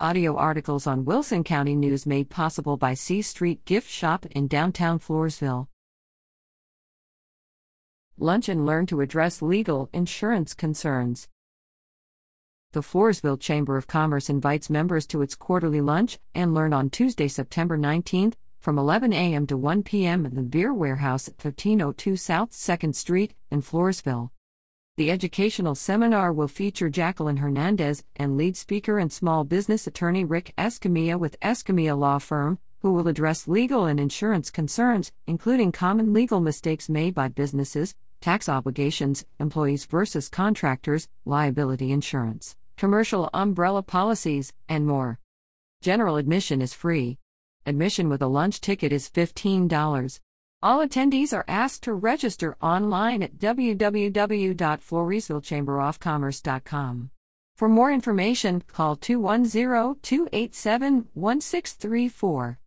Audio articles on Wilson County News made possible by C Street Gift Shop in downtown Floresville. Lunch and learn to address legal insurance concerns. The Floresville Chamber of Commerce invites members to its quarterly lunch and learn on Tuesday, September 19th from 11 a.m. to 1 p.m. in the Beer Warehouse at 1302 South 2nd Street in Floresville. The educational seminar will feature Jacqueline Hernandez and lead speaker and small business attorney Rick Escamilla with Escamilla Law Firm, who will address legal and insurance concerns, including common legal mistakes made by businesses, tax obligations, employees versus contractors, liability insurance, commercial umbrella policies, and more. General admission is free. Admission with a lunch ticket is $15. All attendees are asked to register online at www.floresvillechamberofcommerce.com. For more information, call 210 287 1634.